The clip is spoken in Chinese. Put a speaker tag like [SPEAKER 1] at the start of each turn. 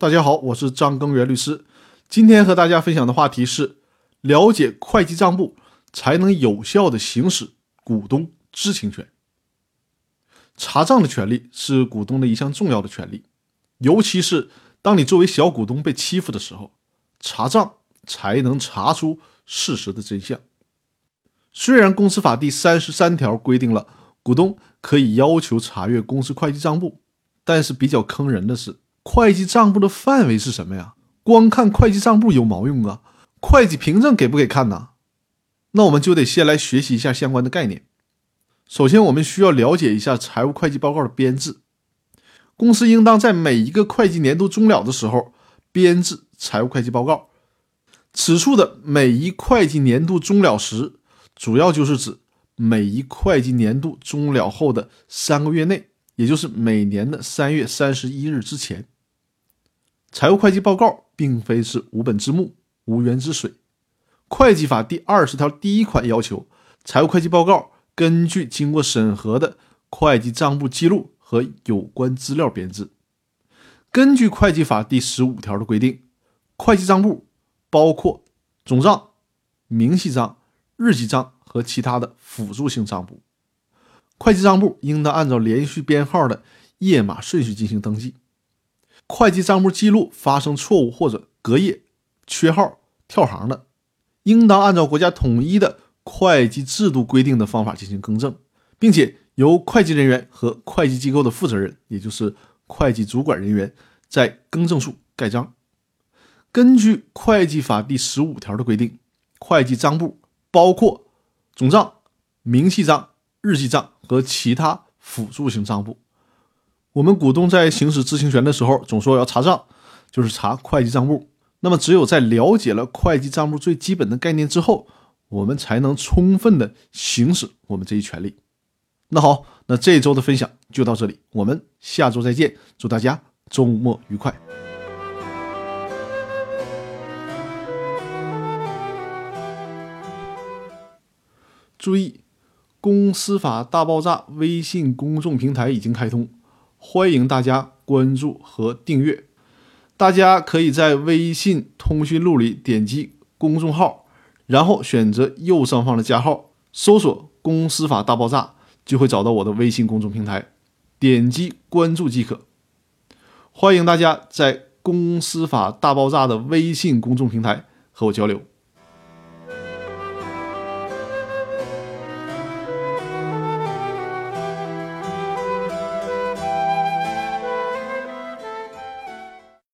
[SPEAKER 1] 大家好，我是张根源律师。今天和大家分享的话题是：了解会计账簿才能有效的行使股东知情权。查账的权利是股东的一项重要的权利，尤其是当你作为小股东被欺负的时候，查账才能查出事实的真相。虽然公司法第三十三条规定了股东可以要求查阅公司会计账簿，但是比较坑人的是。会计账簿的范围是什么呀？光看会计账簿有毛用啊？会计凭证给不给看呢？那我们就得先来学习一下相关的概念。首先，我们需要了解一下财务会计报告的编制。公司应当在每一个会计年度终了的时候编制财务会计报告。此处的每一会计年度终了时，主要就是指每一会计年度终了后的三个月内。也就是每年的三月三十一日之前，财务会计报告并非是无本之木、无源之水。会计法第二十条第一款要求，财务会计报告根据经过审核的会计账簿记录和有关资料编制。根据会计法第十五条的规定，会计账簿包括总账、明细账、日记账和其他的辅助性账簿。会计账簿应当按照连续编号的页码顺序进行登记。会计账簿记录发生错误或者隔夜、缺号、跳行的，应当按照国家统一的会计制度规定的方法进行更正，并且由会计人员和会计机构的负责人，也就是会计主管人员，在更正处盖章。根据会计法第十五条的规定，会计账簿包括总账、明细账、日记账。和其他辅助性账簿，我们股东在行使知情权的时候，总说要查账，就是查会计账簿。那么，只有在了解了会计账簿最基本的概念之后，我们才能充分的行使我们这一权利。那好，那这一周的分享就到这里，我们下周再见，祝大家周末愉快。注意。公司法大爆炸微信公众平台已经开通，欢迎大家关注和订阅。大家可以在微信通讯录里点击公众号，然后选择右上方的加号，搜索“公司法大爆炸”，就会找到我的微信公众平台，点击关注即可。欢迎大家在“公司法大爆炸”的微信公众平台和我交流。